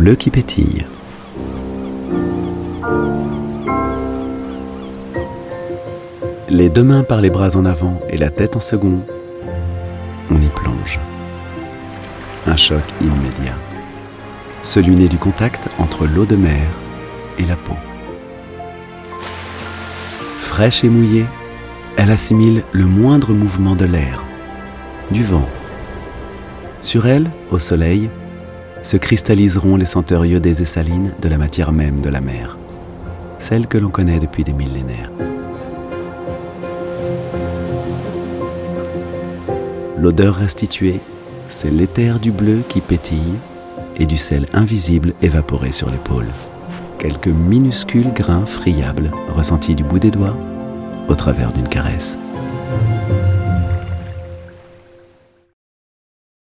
bleu qui pétille. Les deux mains par les bras en avant et la tête en second, on y plonge. Un choc immédiat. Celui né du contact entre l'eau de mer et la peau. Fraîche et mouillée, elle assimile le moindre mouvement de l'air, du vent. Sur elle, au soleil, se cristalliseront les senteurs iodées et salines de la matière même de la mer, celle que l'on connaît depuis des millénaires. L'odeur restituée, c'est l'éther du bleu qui pétille et du sel invisible évaporé sur l'épaule. Quelques minuscules grains friables ressentis du bout des doigts au travers d'une caresse.